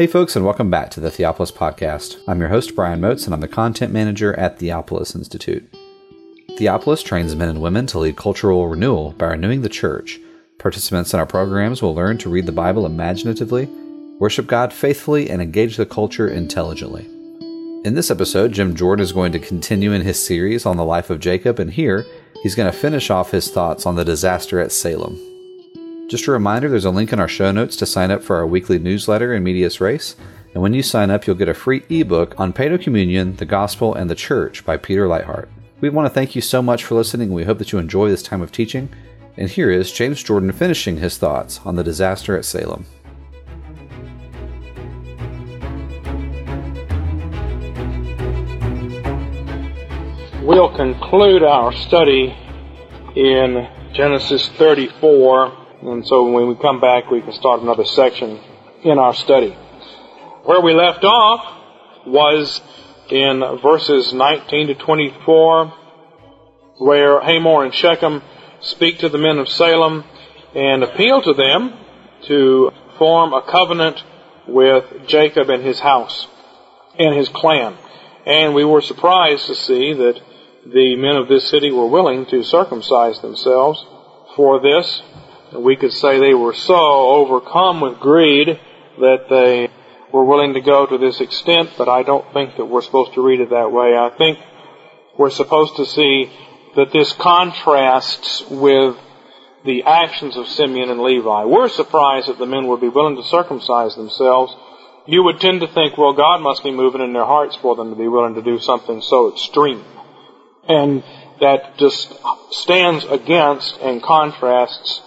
Hey, folks, and welcome back to the Theopolis Podcast. I'm your host, Brian Moats, and I'm the content manager at Theopolis Institute. Theopolis trains men and women to lead cultural renewal by renewing the church. Participants in our programs will learn to read the Bible imaginatively, worship God faithfully, and engage the culture intelligently. In this episode, Jim Jordan is going to continue in his series on the life of Jacob, and here he's going to finish off his thoughts on the disaster at Salem. Just a reminder there's a link in our show notes to sign up for our weekly newsletter in Medias Res. And when you sign up, you'll get a free ebook on Paedo Communion, the Gospel, and the Church by Peter Leithart. We want to thank you so much for listening. We hope that you enjoy this time of teaching. And here is James Jordan finishing his thoughts on the disaster at Salem. We'll conclude our study in Genesis 34 and so when we come back, we can start another section in our study. Where we left off was in verses 19 to 24, where Hamor and Shechem speak to the men of Salem and appeal to them to form a covenant with Jacob and his house and his clan. And we were surprised to see that the men of this city were willing to circumcise themselves for this we could say they were so overcome with greed that they were willing to go to this extent, but I don't think that we're supposed to read it that way. I think we're supposed to see that this contrasts with the actions of Simeon and Levi. We're surprised that the men would be willing to circumcise themselves. You would tend to think, well, God must be moving in their hearts for them to be willing to do something so extreme. And that just stands against and contrasts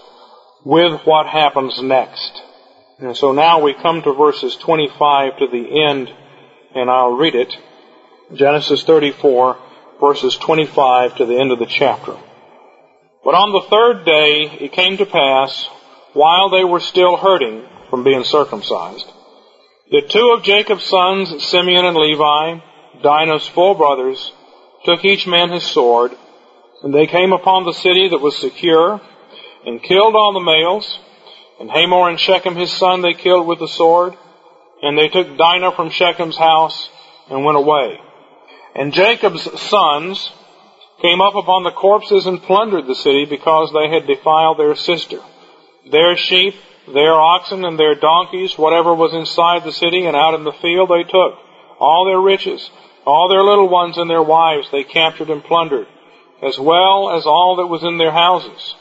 with what happens next. And so now we come to verses 25 to the end, and I'll read it. Genesis 34, verses 25 to the end of the chapter. But on the third day it came to pass, while they were still hurting from being circumcised, that two of Jacob's sons, Simeon and Levi, Dinah's full brothers, took each man his sword, and they came upon the city that was secure, and killed all the males. And Hamor and Shechem his son they killed with the sword. And they took Dinah from Shechem's house and went away. And Jacob's sons came up upon the corpses and plundered the city because they had defiled their sister. Their sheep, their oxen, and their donkeys, whatever was inside the city and out in the field, they took. All their riches, all their little ones and their wives they captured and plundered, as well as all that was in their houses.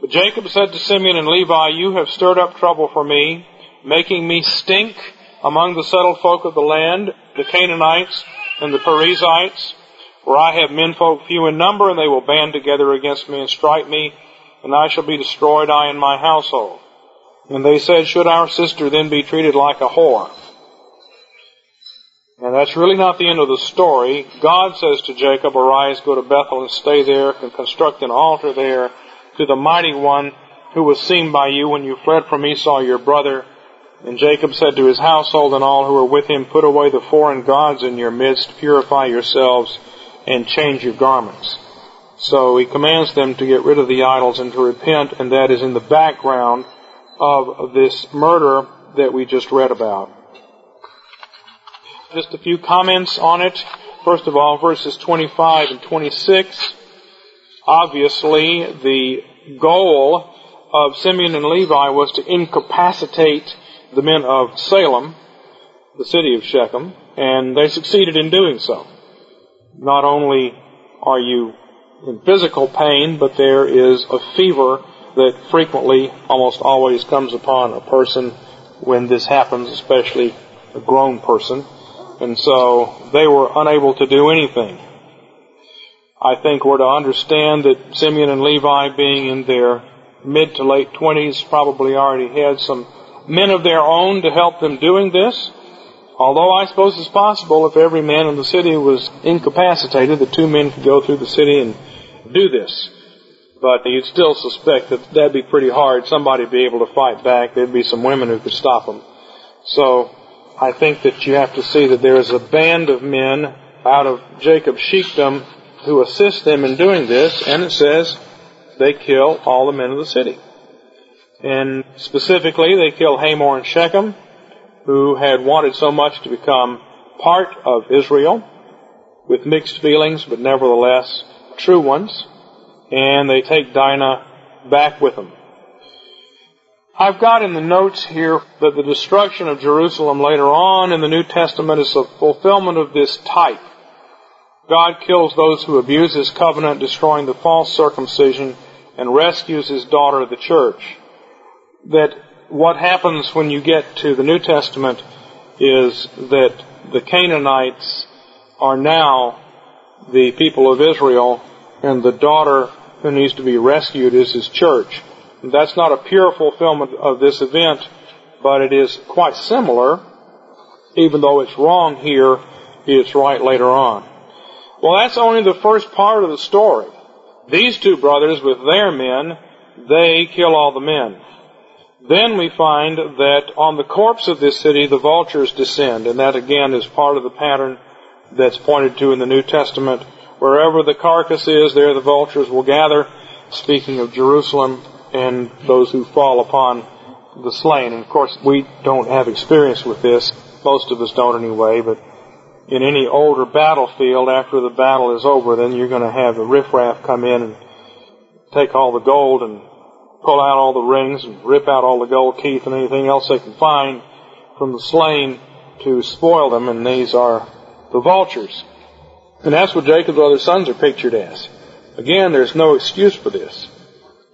But Jacob said to Simeon and Levi, You have stirred up trouble for me, making me stink among the settled folk of the land, the Canaanites and the Perizzites, where I have menfolk few in number, and they will band together against me and strike me, and I shall be destroyed, I and my household. And they said, Should our sister then be treated like a whore? And that's really not the end of the story. God says to Jacob, Arise, go to Bethel and stay there, and construct an altar there to the mighty one who was seen by you when you fled from Esau your brother. And Jacob said to his household and all who were with him, Put away the foreign gods in your midst, purify yourselves, and change your garments. So he commands them to get rid of the idols and to repent, and that is in the background of this murder that we just read about. Just a few comments on it. First of all, verses 25 and 26 obviously the goal of Simeon and Levi was to incapacitate the men of Salem, the city of Shechem, and they succeeded in doing so. Not only are you in physical pain, but there is a fever that frequently, almost always comes upon a person when this happens, especially a grown person. And so they were unable to do anything. I think we're to understand that Simeon and Levi, being in their mid to late 20s, probably already had some men of their own to help them doing this. Although I suppose it's possible if every man in the city was incapacitated, the two men could go through the city and do this. But you'd still suspect that that'd be pretty hard. Somebody'd be able to fight back. There'd be some women who could stop them. So I think that you have to see that there is a band of men out of Jacob's sheikdom who assist them in doing this, and it says they kill all the men of the city. And specifically, they kill Hamor and Shechem, who had wanted so much to become part of Israel with mixed feelings, but nevertheless true ones. And they take Dinah back with them. I've got in the notes here that the destruction of Jerusalem later on in the New Testament is a fulfillment of this type. God kills those who abuse his covenant, destroying the false circumcision, and rescues his daughter, the church. That what happens when you get to the New Testament is that the Canaanites are now the people of Israel, and the daughter who needs to be rescued is his church. That's not a pure fulfillment of this event, but it is quite similar. Even though it's wrong here, it's right later on. Well, that's only the first part of the story. These two brothers with their men, they kill all the men. Then we find that on the corpse of this city, the vultures descend, and that again is part of the pattern that's pointed to in the New Testament. Wherever the carcass is, there the vultures will gather. Speaking of Jerusalem, and those who fall upon the slain. And of course, we don't have experience with this. Most of us don't anyway, but in any older battlefield, after the battle is over, then you're going to have the riffraff come in and take all the gold and pull out all the rings and rip out all the gold teeth and anything else they can find from the slain to spoil them, and these are the vultures. And that's what Jacob's other sons are pictured as. Again, there's no excuse for this.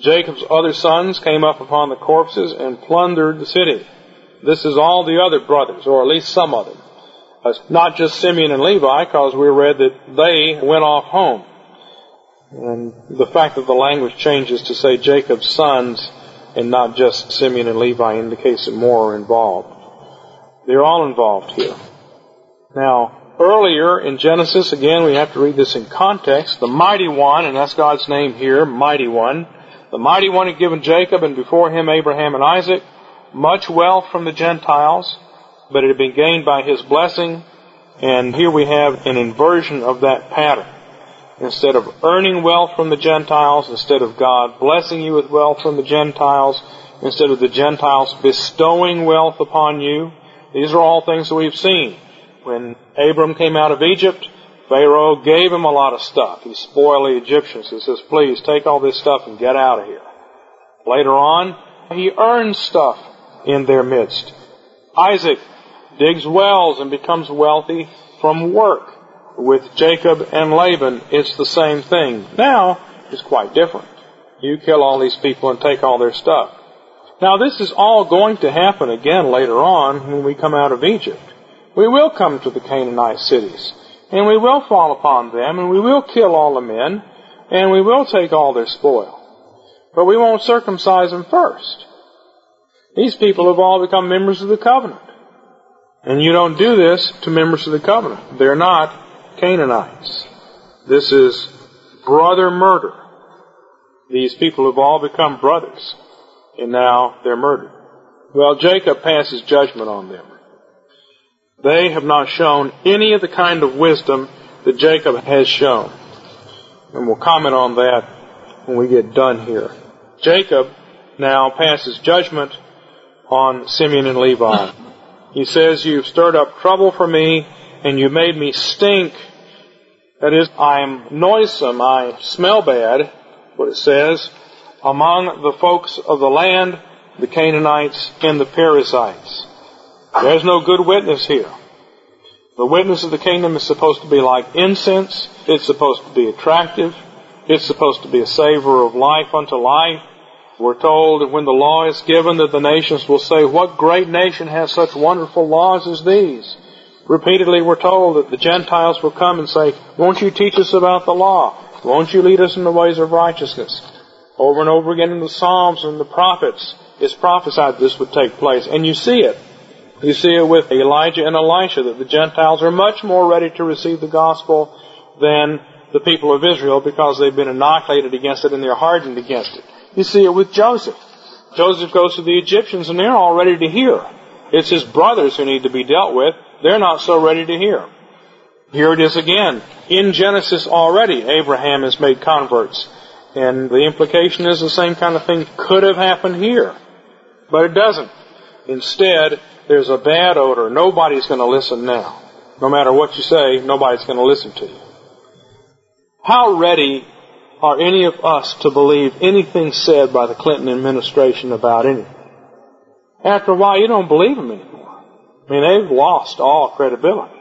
Jacob's other sons came up upon the corpses and plundered the city. This is all the other brothers, or at least some of them. Not just Simeon and Levi, because we read that they went off home. And the fact that the language changes to say Jacob's sons and not just Simeon and Levi indicates that more are involved. They're all involved here. Now, earlier in Genesis, again, we have to read this in context. The mighty one, and that's God's name here, mighty one, the mighty one had given Jacob and before him Abraham and Isaac much wealth from the Gentiles, but it had been gained by his blessing. And here we have an inversion of that pattern. Instead of earning wealth from the Gentiles, instead of God blessing you with wealth from the Gentiles, instead of the Gentiles bestowing wealth upon you, these are all things that we've seen. When Abram came out of Egypt, Pharaoh gave him a lot of stuff. He spoiled the Egyptians. He says, please take all this stuff and get out of here. Later on, he earns stuff in their midst. Isaac digs wells and becomes wealthy from work. With Jacob and Laban, it's the same thing. Now, it's quite different. You kill all these people and take all their stuff. Now, this is all going to happen again later on when we come out of Egypt. We will come to the Canaanite cities and we will fall upon them, and we will kill all the men, and we will take all their spoil. But we won't circumcise them first. These people have all become members of the covenant. And you don't do this to members of the covenant. They're not Canaanites. This is brother murder. These people have all become brothers. And now they're murdered. Well, Jacob passes judgment on them. They have not shown any of the kind of wisdom that Jacob has shown. And we'll comment on that when we get done here. Jacob now passes judgment on Simeon and Levi. He says, You've stirred up trouble for me, and you made me stink. That is, I'm noisome, I smell bad, what it says, among the folks of the land, the Canaanites and the Perizzites. There's no good witness here. The witness of the kingdom is supposed to be like incense. It's supposed to be attractive. It's supposed to be a savor of life unto life. We're told that when the law is given that the nations will say, what great nation has such wonderful laws as these? Repeatedly we're told that the Gentiles will come and say, won't you teach us about the law? Won't you lead us in the ways of righteousness? Over and over again in the Psalms and the prophets, it's prophesied this would take place. And you see it. You see it with Elijah and Elisha that the Gentiles are much more ready to receive the gospel than the people of Israel because they've been inoculated against it and they're hardened against it. You see it with Joseph. Joseph goes to the Egyptians and they're all ready to hear. It's his brothers who need to be dealt with. They're not so ready to hear. Here it is again. In Genesis already, Abraham has made converts. And the implication is the same kind of thing could have happened here. But it doesn't. Instead, there's a bad odor. Nobody's going to listen now. No matter what you say, nobody's going to listen to you. How ready are any of us to believe anything said by the Clinton administration about anything? After a while, you don't believe them anymore. I mean, they've lost all credibility.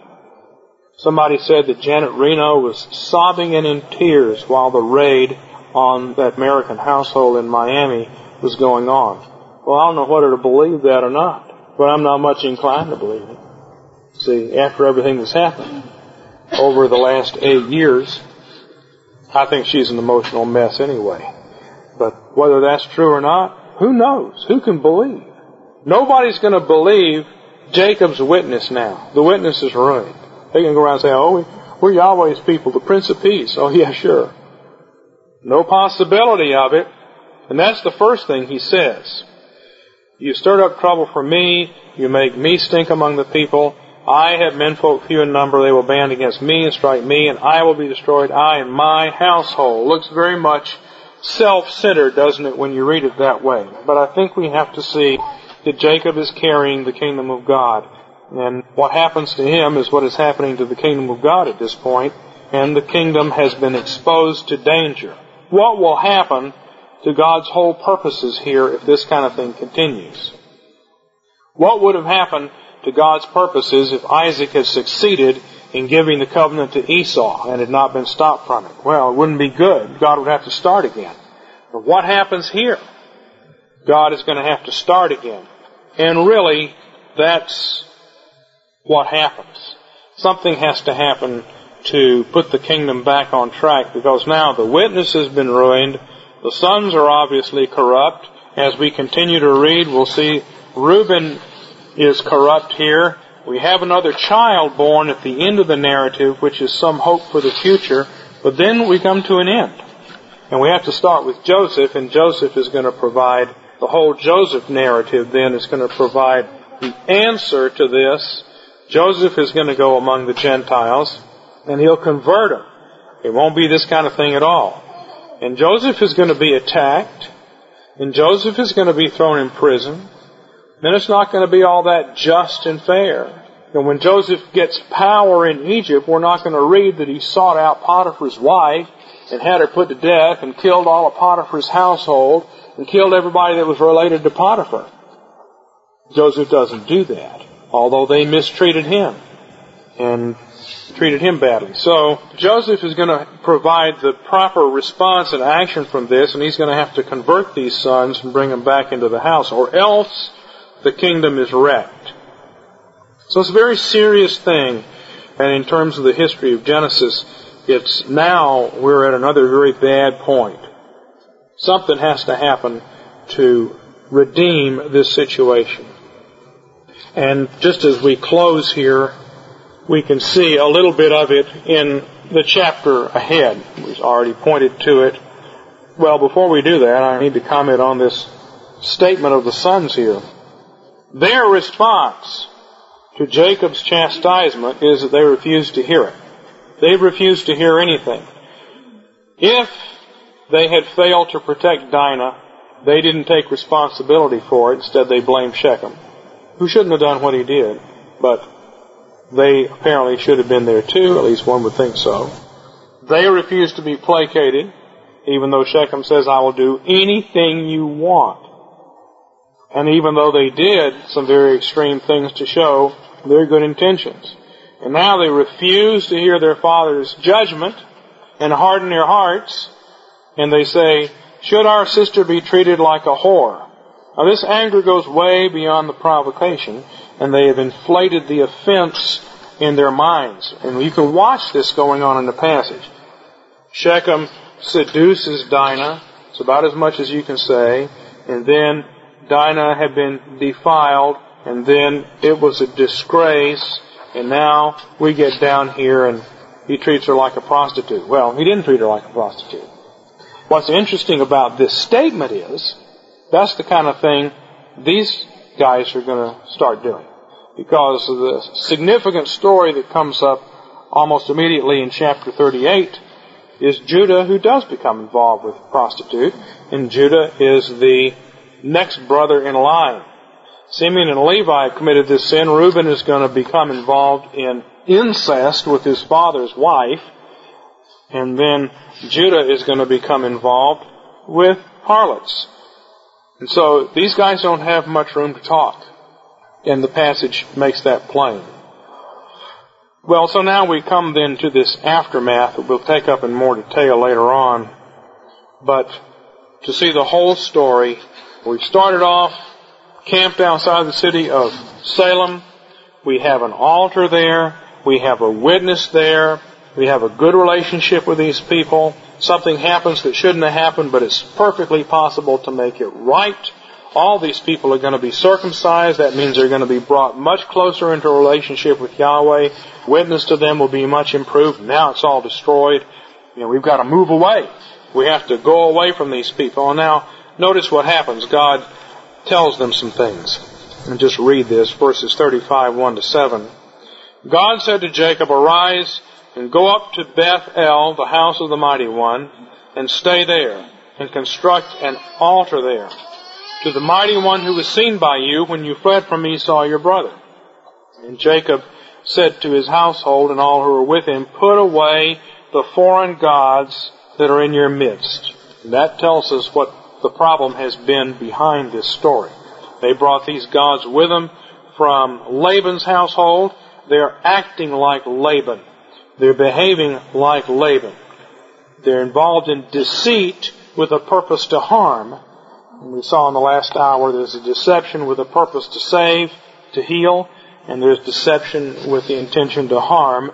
Somebody said that Janet Reno was sobbing and in tears while the raid on that American household in Miami was going on. Well, I don't know whether to believe that or not, but I'm not much inclined to believe it. See, after everything that's happened over the last eight years, I think she's an emotional mess anyway. But whether that's true or not, who knows? Who can believe? Nobody's going to believe Jacob's witness now. The witness is ruined. They can go around and say, oh, we're Yahweh's people, the Prince of Peace. Oh, yeah, sure. No possibility of it. And that's the first thing he says. You stirred up trouble for me. You make me stink among the people. I have menfolk few in number. They will band against me and strike me, and I will be destroyed, I and my household. Looks very much self-centered, doesn't it, when you read it that way? But I think we have to see that Jacob is carrying the kingdom of God. And what happens to him is what is happening to the kingdom of God at this point, and the kingdom has been exposed to danger. What will happen to God's whole purposes here if this kind of thing continues? What would have happened to God's purposes if Isaac had succeeded in giving the covenant to Esau and had not been stopped from it. Well, it wouldn't be good. God would have to start again. But what happens here? God is going to have to start again. And really, that's what happens. Something has to happen to put the kingdom back on track because now the witness has been ruined. The sons are obviously corrupt. As we continue to read, we'll see Reuben is corrupt here. We have another child born at the end of the narrative, which is some hope for the future, but then we come to an end. And we have to start with Joseph, and Joseph is going to provide the whole Joseph narrative then is going to provide the answer to this. Joseph is going to go among the Gentiles, and he'll convert them. It won't be this kind of thing at all. And Joseph is going to be attacked, and Joseph is going to be thrown in prison, then it's not going to be all that just and fair. And when Joseph gets power in Egypt, we're not going to read that he sought out Potiphar's wife and had her put to death and killed all of Potiphar's household and killed everybody that was related to Potiphar. Joseph doesn't do that, although they mistreated him and treated him badly. So Joseph is going to provide the proper response and action from this, and he's going to have to convert these sons and bring them back into the house, or else the kingdom is wrecked. So it's a very serious thing. And in terms of the history of Genesis, it's now we're at another very bad point. Something has to happen to redeem this situation. And just as we close here, we can see a little bit of it in the chapter ahead. We've already pointed to it. Well, before we do that, I need to comment on this statement of the sons here. Their response to Jacob's chastisement is that they refuse to hear it. They refuse to hear anything. If they had failed to protect Dinah, they didn't take responsibility for it. Instead, they blamed Shechem, who shouldn't have done what he did. But they apparently should have been there too. At least one would think so. They refused to be placated, even though Shechem says, I will do anything you want. And even though they did some very extreme things to show their good intentions. And now they refuse to hear their father's judgment and harden their hearts. And they say, should our sister be treated like a whore? Now this anger goes way beyond the provocation and they have inflated the offense in their minds. And you can watch this going on in the passage. Shechem seduces Dinah. It's about as much as you can say. And then Dinah had been defiled, and then it was a disgrace, and now we get down here and he treats her like a prostitute. Well, he didn't treat her like a prostitute. What's interesting about this statement is that's the kind of thing these guys are going to start doing. Because the significant story that comes up almost immediately in chapter 38 is Judah who does become involved with a prostitute, and Judah is the next brother in line. Simeon and Levi committed this sin. Reuben is going to become involved in incest with his father's wife. And then Judah is going to become involved with harlots. And so these guys don't have much room to talk. And the passage makes that plain. Well, so now we come then to this aftermath that we'll take up in more detail later on. But to see the whole story, we started off camped outside the city of Salem. We have an altar there. We have a witness there. We have a good relationship with these people. Something happens that shouldn't have happened, but it's perfectly possible to make it right all these people are going to be circumcised. That means they're going to be brought much closer into a relationship with Yahweh. Witness to them will be much improved. Now it's all destroyed. You know, we've got to move away. We have to go away from these people. Now, notice what happens. God tells them some things. And just read this, verses 35, 1 to 7. God said to Jacob, Arise and go up to Beth El, the house of the mighty one, and stay there, and construct an altar there to the mighty one who was seen by you when you fled from Esau your brother. And Jacob said to his household and all who were with him, Put away the foreign gods that are in your midst. And that tells us what the problem has been behind this story. They brought these gods with them from Laban's household. They're acting like Laban. They're behaving like Laban. They're involved in deceit with a purpose to harm we saw in the last hour there's a deception with a purpose to save, to heal, and there's deception with the intention to harm.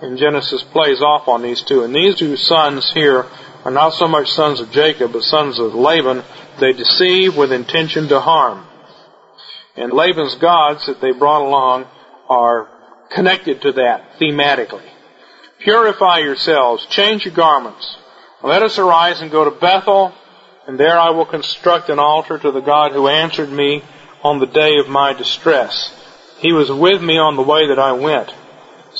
And Genesis plays off on these two. And these two sons here are not so much sons of Jacob, but sons of Laban. They deceive with intention to harm. And Laban's gods that they brought along are connected to that thematically. Purify yourselves, change your garments. Let us arise and go to Bethel and there I will construct an altar to the God who answered me on the day of my distress. He was with me on the way that I went.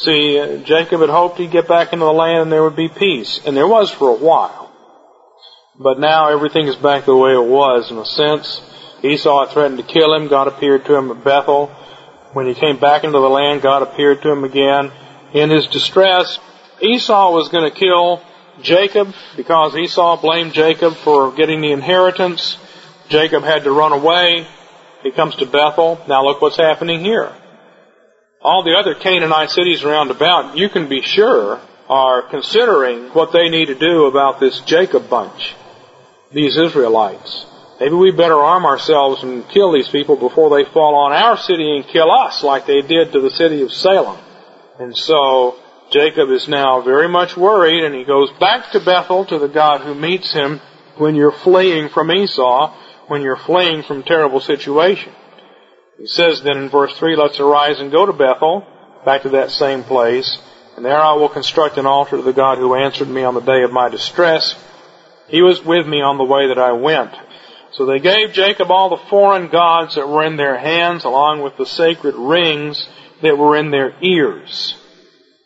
See, uh, Jacob had hoped he'd get back into the land and there would be peace, and there was for a while. But now everything is back the way it was in a sense. Esau threatened to kill him. God appeared to him at Bethel. When he came back into the land, God appeared to him again. In his distress, Esau was going to kill Jacob, because Esau blamed Jacob for getting the inheritance, Jacob had to run away. He comes to Bethel. Now look what's happening here. All the other Canaanite cities around about, you can be sure, are considering what they need to do about this Jacob bunch, these Israelites. Maybe we better arm ourselves and kill these people before they fall on our city and kill us like they did to the city of Salem. And so Jacob is now very much worried and he goes back to Bethel to the God who meets him when you're fleeing from Esau, when you're fleeing from terrible situation. He says then in verse 3, let's arise and go to Bethel, back to that same place, and there I will construct an altar to the God who answered me on the day of my distress. He was with me on the way that I went. So they gave Jacob all the foreign gods that were in their hands, along with the sacred rings that were in their ears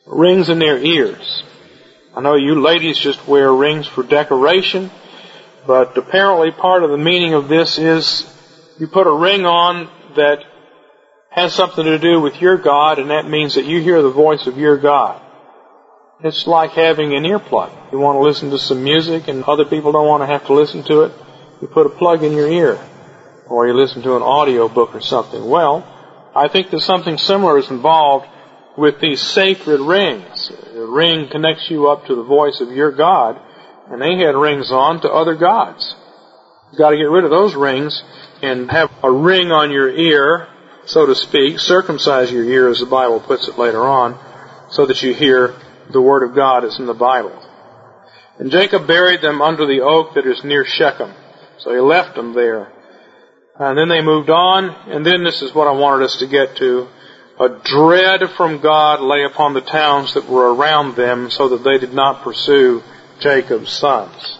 rings in their ears. I know you ladies just wear rings for decoration, but apparently part of the meaning of this is you put a ring on that has something to do with your God, and that means that you hear the voice of your God. It's like having an earplug. You want to listen to some music and other people don't want to have to listen to it. You put a plug in your ear. Or you listen to an audio book or something. Well, I think that something similar is involved with these sacred rings. The ring connects you up to the voice of your God, and they had rings on to other gods. You've got to get rid of those rings and have a ring on your ear, so to speak, circumcise your ear as the Bible puts it later on, so that you hear the Word of God as in the Bible. And Jacob buried them under the oak that is near Shechem. So he left them there. And then they moved on, and then this is what I wanted us to get to. A dread from God lay upon the towns that were around them so that they did not pursue Jacob's sons.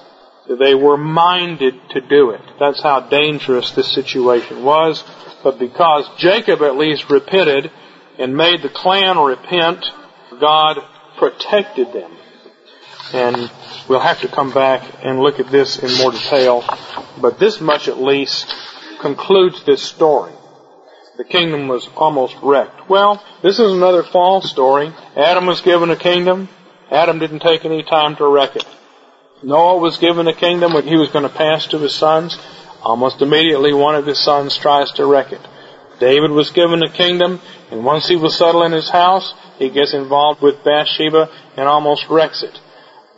They were minded to do it. That's how dangerous this situation was. But because Jacob at least repented and made the clan repent, God protected them. And we'll have to come back and look at this in more detail. But this much at least concludes this story. the kingdom was almost wrecked. Well, this is another false story. Adam was given a kingdom. Adam didn't take any time to wreck it. Noah was given a kingdom that he was going to pass to his sons. Almost immediately, one of his sons tries to wreck it. David was given a kingdom, and once he was settled in his house, he gets involved with Bathsheba and almost wrecks it.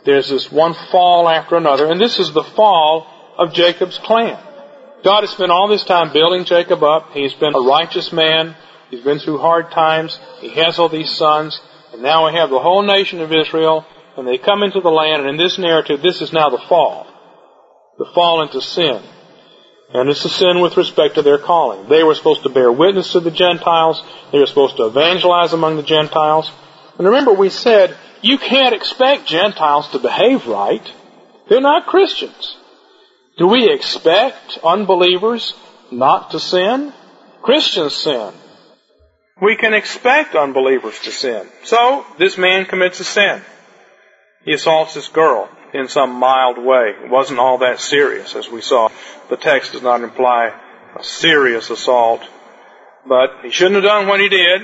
There's this one fall after another, and this is the fall of Jacob's clan. God has spent all this time building Jacob up. He's been a righteous man. He's been through hard times. He has all these sons. And now we have the whole nation of Israel, and they come into the land, and in this narrative, this is now the fall. The fall into sin. And it's a sin with respect to their calling. They were supposed to bear witness to the Gentiles. They were supposed to evangelize among the Gentiles. And remember we said, you can't expect Gentiles to behave right. They're not Christians. Do we expect unbelievers not to sin? Christians sin. We can expect unbelievers to sin. So, this man commits a sin. He assaults this girl in some mild way. It wasn't all that serious, as we saw. The text does not imply a serious assault. But he shouldn't have done what he did,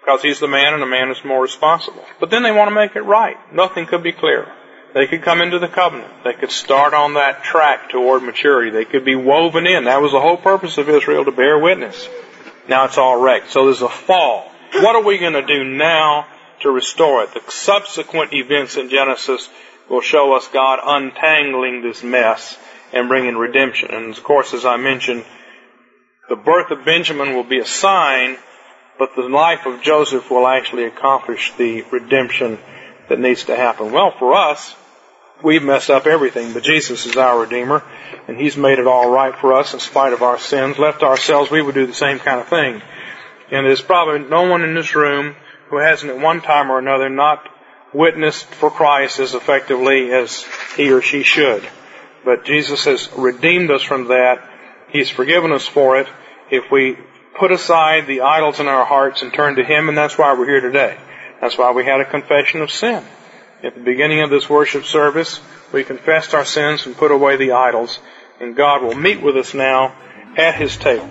because he's the man and the man is more responsible. But then they want to make it right. Nothing could be clearer. They could come into the covenant. They could start on that track toward maturity. They could be woven in. That was the whole purpose of Israel to bear witness. Now it's all wrecked. So there's a fall. What are we going to do now to restore it? The subsequent events in Genesis will show us God untangling this mess and bringing redemption. And of course, as I mentioned, the birth of Benjamin will be a sign, but the life of Joseph will actually accomplish the redemption that needs to happen. Well, for us, we've messed up everything, but Jesus is our Redeemer, and He's made it all right for us in spite of our sins. Left ourselves, we would do the same kind of thing. And there's probably no one in this room who hasn't at one time or another not witnessed for Christ as effectively as he or she should. But Jesus has redeemed us from that. He's forgiven us for it. If we put aside the idols in our hearts and turn to Him, and that's why we're here today. That's why we had a confession of sin. At the beginning of this worship service, we confessed our sins and put away the idols, and God will meet with us now at His table.